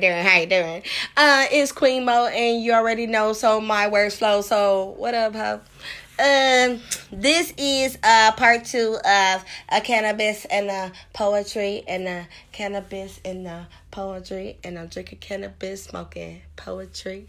doing? How you doing? Uh, it's Queen Mo, and you already know. So my words flow. So what up, ho? Um, this is uh part two of a cannabis and a poetry and a cannabis and a poetry and I'm drinking cannabis, smoking poetry.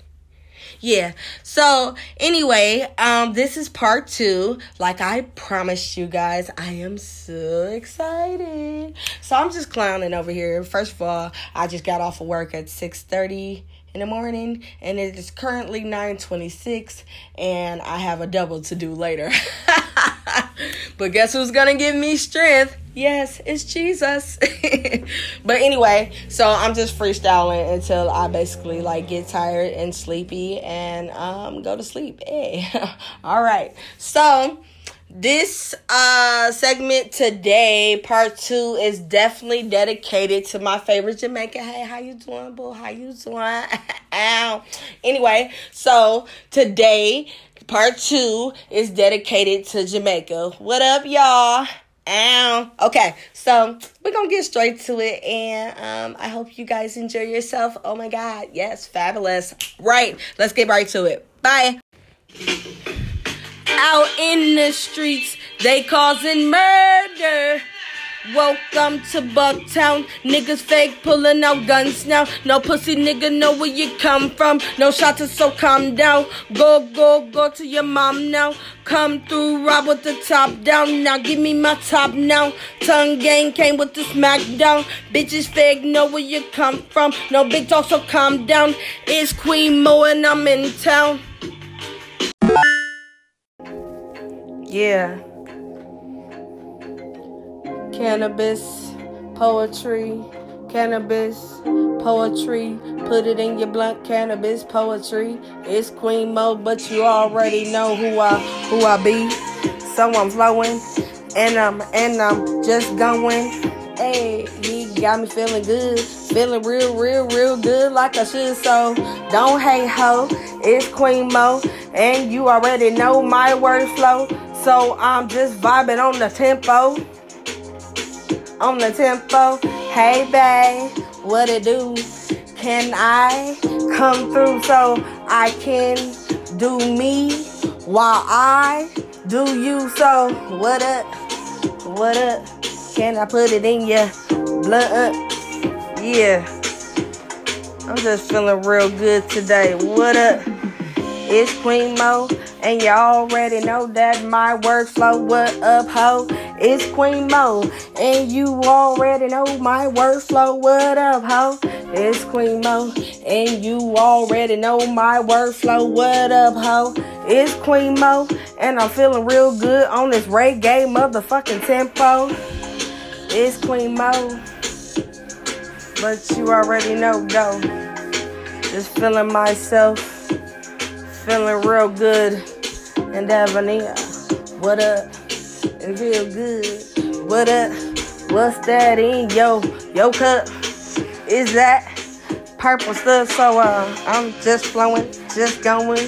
Yeah. So anyway, um, this is part two. Like I promised you guys, I am so excited. So I'm just clowning over here. First of all, I just got off of work at six thirty in the morning and it is currently 9:26 and I have a double to do later. but guess who's to give me strength? Yes, it's Jesus. but anyway, so I'm just freestyling until I basically like get tired and sleepy and um go to sleep. Hey. All right. So, this uh segment today part two is definitely dedicated to my favorite jamaica hey how you doing boo how you doing ow anyway so today part two is dedicated to jamaica. What up y'all? Ow. Okay so we're gonna get straight to it and um i hope you guys enjoy yourself. Oh my god yes fabulous. Right let's get right to it. Bye. Out in the streets, they causing murder. Welcome to Bucktown. Niggas fake pulling out guns now. No pussy nigga know where you come from. No shots, so calm down. Go, go, go to your mom now. Come through, rob with the top down. Now give me my top now. Tongue gang came with the smackdown. Bitches fake know where you come from. No big talk, so calm down. It's Queen Mo and I'm in town. Yeah. Cannabis, poetry, cannabis, poetry. Put it in your blunt, cannabis, poetry. It's Queen Mo, but you already know who I who I be. So I'm flowing, and I'm and I'm just going. Hey, he got me feeling good, feeling real, real, real good like I should. So don't hate ho. It's Queen Mo, and you already know my word flow. So I'm just vibing on the tempo. On the tempo. Hey, babe, what it do? Can I come through so I can do me while I do you? So what up? What up? Can I put it in your blood? Yeah. I'm just feeling real good today. What up? It's Queen Mo. And you already know that my workflow, what up, ho? It's Queen Mo. And you already know my workflow, what up, ho? It's Queen Mo. And you already know my workflow, what up, ho? It's Queen Mo. And I'm feeling real good on this reggae motherfucking tempo. It's Queen Mo. But you already know, though. Just feeling myself feeling real good in Devonia. What up? It feel good. What up? What's that in yo yo cup? Is that purple stuff? So uh, I'm just flowing, just going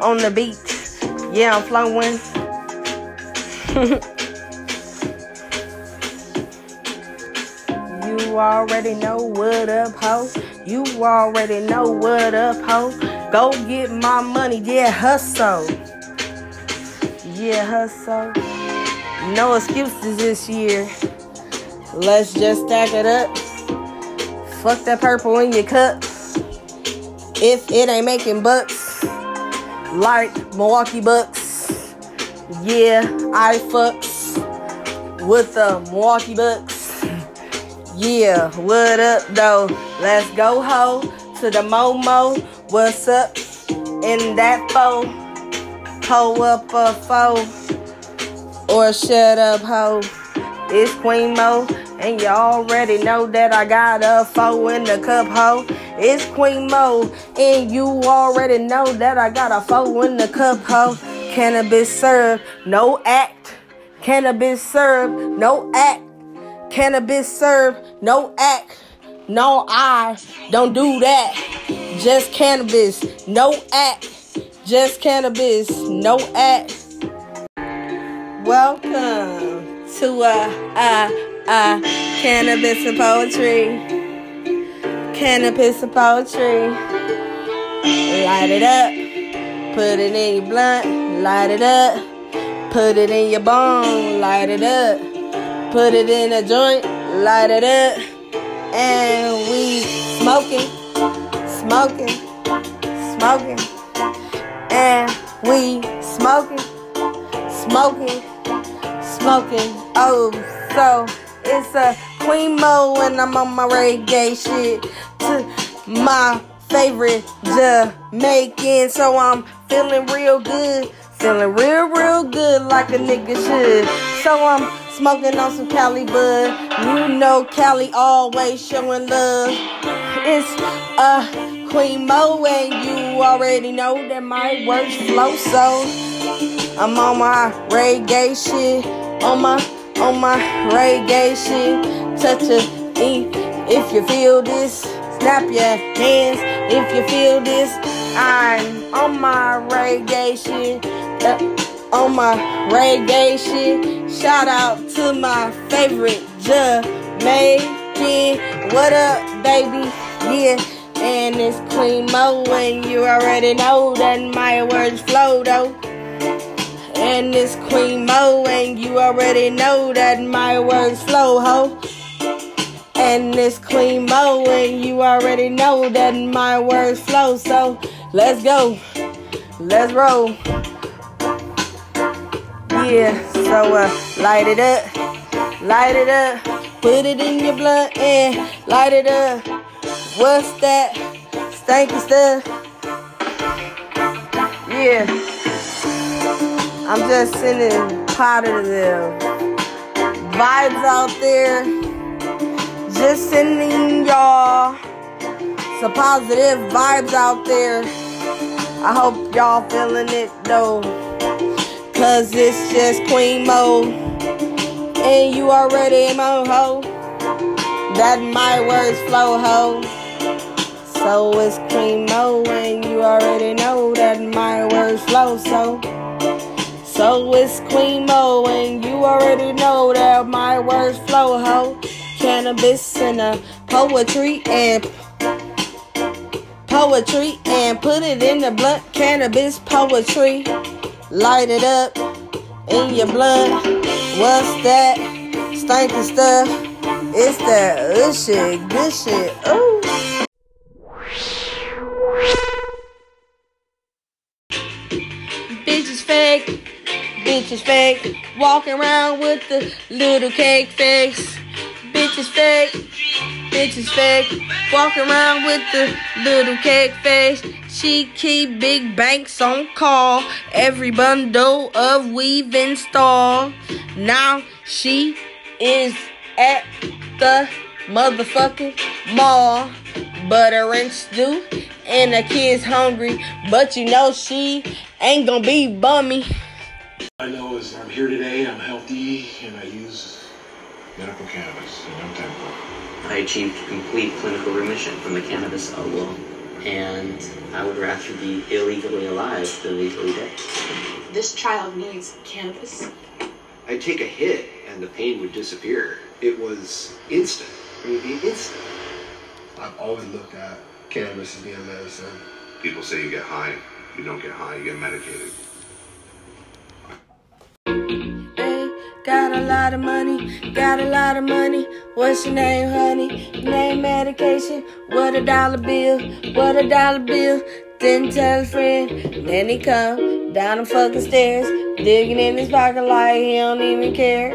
on the beat. Yeah, I'm flowing. you already know what up, ho. You already know what up, ho. Go get my money, yeah, hustle. Yeah, hustle. No excuses this year. Let's just stack it up. Fuck that purple in your cup. If it ain't making bucks, like Milwaukee Bucks, yeah, I fucks with the Milwaukee Bucks. Yeah, what up though? Let's go ho to the Momo. What's up in that foe? Ho up a foe or shut up ho. It's Queen Mo, and you already know that I got a foe in the cup ho. It's Queen Mo, and you already know that I got a foe in the cup ho. Cannabis served, no act. Cannabis served, no act. Cannabis served, no act. No, I don't do that. Just cannabis, no act. Just cannabis, no act. Welcome to uh uh uh cannabis and poetry. Cannabis of poetry. Light it up. Put it in your blunt. Light it up. Put it in your bong. Light it up. Put it in a joint. Light it up. And we smoking. Smoking. Smoking. And we smoking. Smoking. Smoking. Oh, so it's a Queen Mo and I'm on my reggae shit to my favorite Jamaican. So I'm feeling real good, feeling real, real good like a nigga should. So I'm smoking on some Cali bud. You know Cali always showing love. It's a Queen Mo and you already know that my words flow so I'm on my reggae shit, on my on my reggae shit. Touch a if you feel this, snap your hands. If you feel this, I'm on my reggae shit. Uh, on my reggae shit. Shout out to my favorite Jamaican. What up, baby? Yeah. And it's Queen Mo, and you already know that my words flow though. And it's Queen Mo, and you already know that my words flow, ho. And it's Queen Mo, and you already know that my words flow. So let's go, let's roll. Yeah, so uh, light it up, light it up, put it in your blood and light it up. What's that? Stanky stuff. Yeah. I'm just sending positive vibes out there. Just sending y'all some positive vibes out there. I hope y'all feeling it though. Cause it's just Queen Mo. And you already mo ho. That my words flow, ho. So it's Queen Mo. And you already know that my words flow, so. So it's Queen Mo, and you already know that my words flow, ho. Cannabis and a poetry and poetry and put it in the blunt. Cannabis poetry, light it up in your blunt. What's that? Stinky stuff. It's that good shit, good shit. Ooh. Bitches fake. Walking around with the little cake face. Bitches fake, bitches fake. Walking around with the little cake face. She keep big banks on call. Every bundle of weave installed. Now she is at the motherfucking mall. Butter and stew, and the kid's hungry. But you know she ain't gonna be bummy. I know is I'm here today, I'm healthy, and I use medical cannabis in no tempo. I achieved complete clinical remission from the cannabis alone, and I would rather be illegally alive than legally dead. This child needs cannabis. I'd take a hit and the pain would disappear. It was instant. It would be instant. I've always looked at cannabis as being medicine. People say you get high. You don't get high, you get medicated. Got a lot of money, got a lot of money. What's your name, honey? Name medication. What a dollar bill, what a dollar bill. Then tell a friend, then he come down the fucking stairs, digging in his pocket like he don't even care.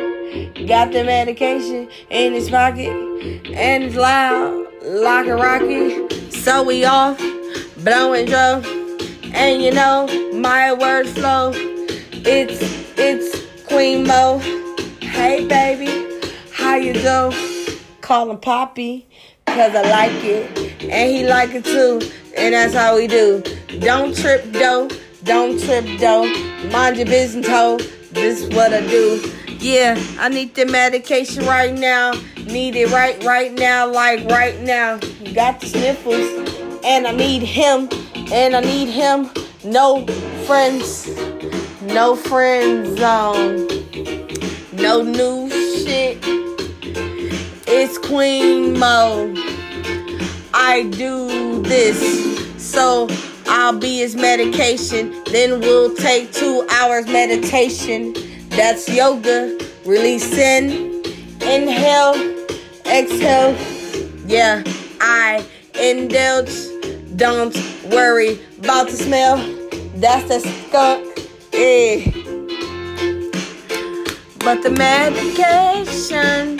Got the medication in his pocket, and it's loud like a rocket. So we off, blowing dro, and you know my words flow. It's it's Queen Mo. Hey baby, how you do? Call him Poppy, cause I like it. And he like it too. And that's how we do. Don't trip though. Don't trip though. Mind your business, ho. This is what I do. Yeah, I need the medication right now. Need it right right now, like right now. Got the sniffles. And I need him. And I need him. No friends. No friend zone. No new shit. It's Queen Mo. I do this. So I'll be his medication. Then we'll take two hours meditation. That's yoga. Release in, inhale, exhale. Yeah, I indulge. Don't worry about the smell. That's the skunk. Yeah. But the medication,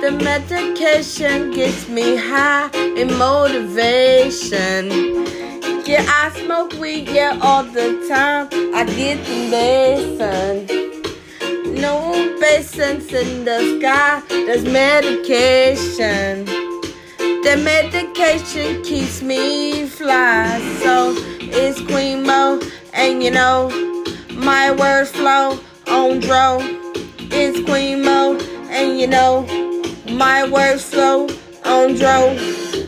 the medication gets me high in motivation. Yeah, I smoke weed, yeah, all the time. I get the basin. No patience in the sky, there's medication. The medication keeps me fly, so it's Queen Mo, and you know, my words flow on dro. It's Queen Mo, and you know, my words flow on dro.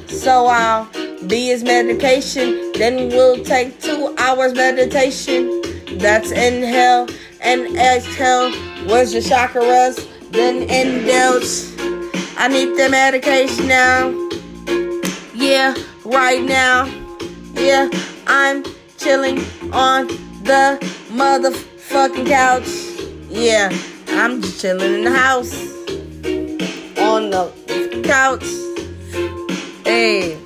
So I'll be his medication, then we'll take two hours meditation. That's inhale and exhale. Where's your chakras? Then indulge. I need the medication now. Yeah, right now. Yeah, I'm chilling on the motherfucking couch. Yeah, I'm just chilling in the house. On the couch. Hey.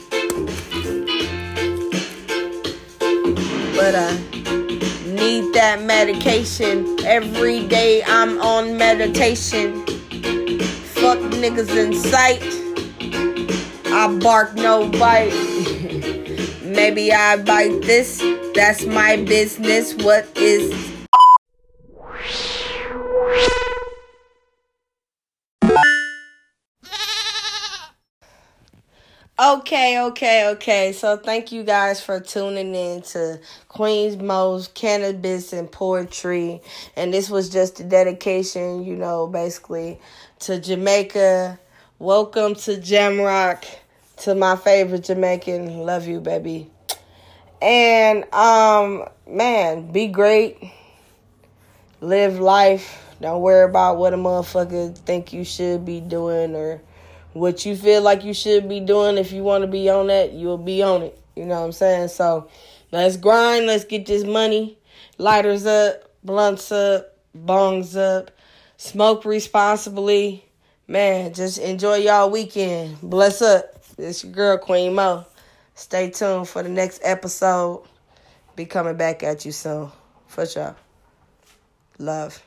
But I need that medication. Every day I'm on meditation. Fuck niggas in sight. I bark no bite. Maybe I bite this. That's my business. What is Okay, okay, okay. So thank you guys for tuning in to Queen's Mo's Cannabis and Poetry. And this was just a dedication, you know, basically to Jamaica. Welcome to Jamrock, to my favorite Jamaican. Love you, baby. And um, man, be great. Live life. Don't worry about what a motherfucker think you should be doing or what you feel like you should be doing. If you want to be on that, you'll be on it. You know what I'm saying? So let's grind. Let's get this money. Lighters up, blunts up, bongs up. Smoke responsibly. Man, just enjoy y'all weekend. Bless up. It's your girl, Queen Mo. Stay tuned for the next episode. Be coming back at you soon. For sure. Love.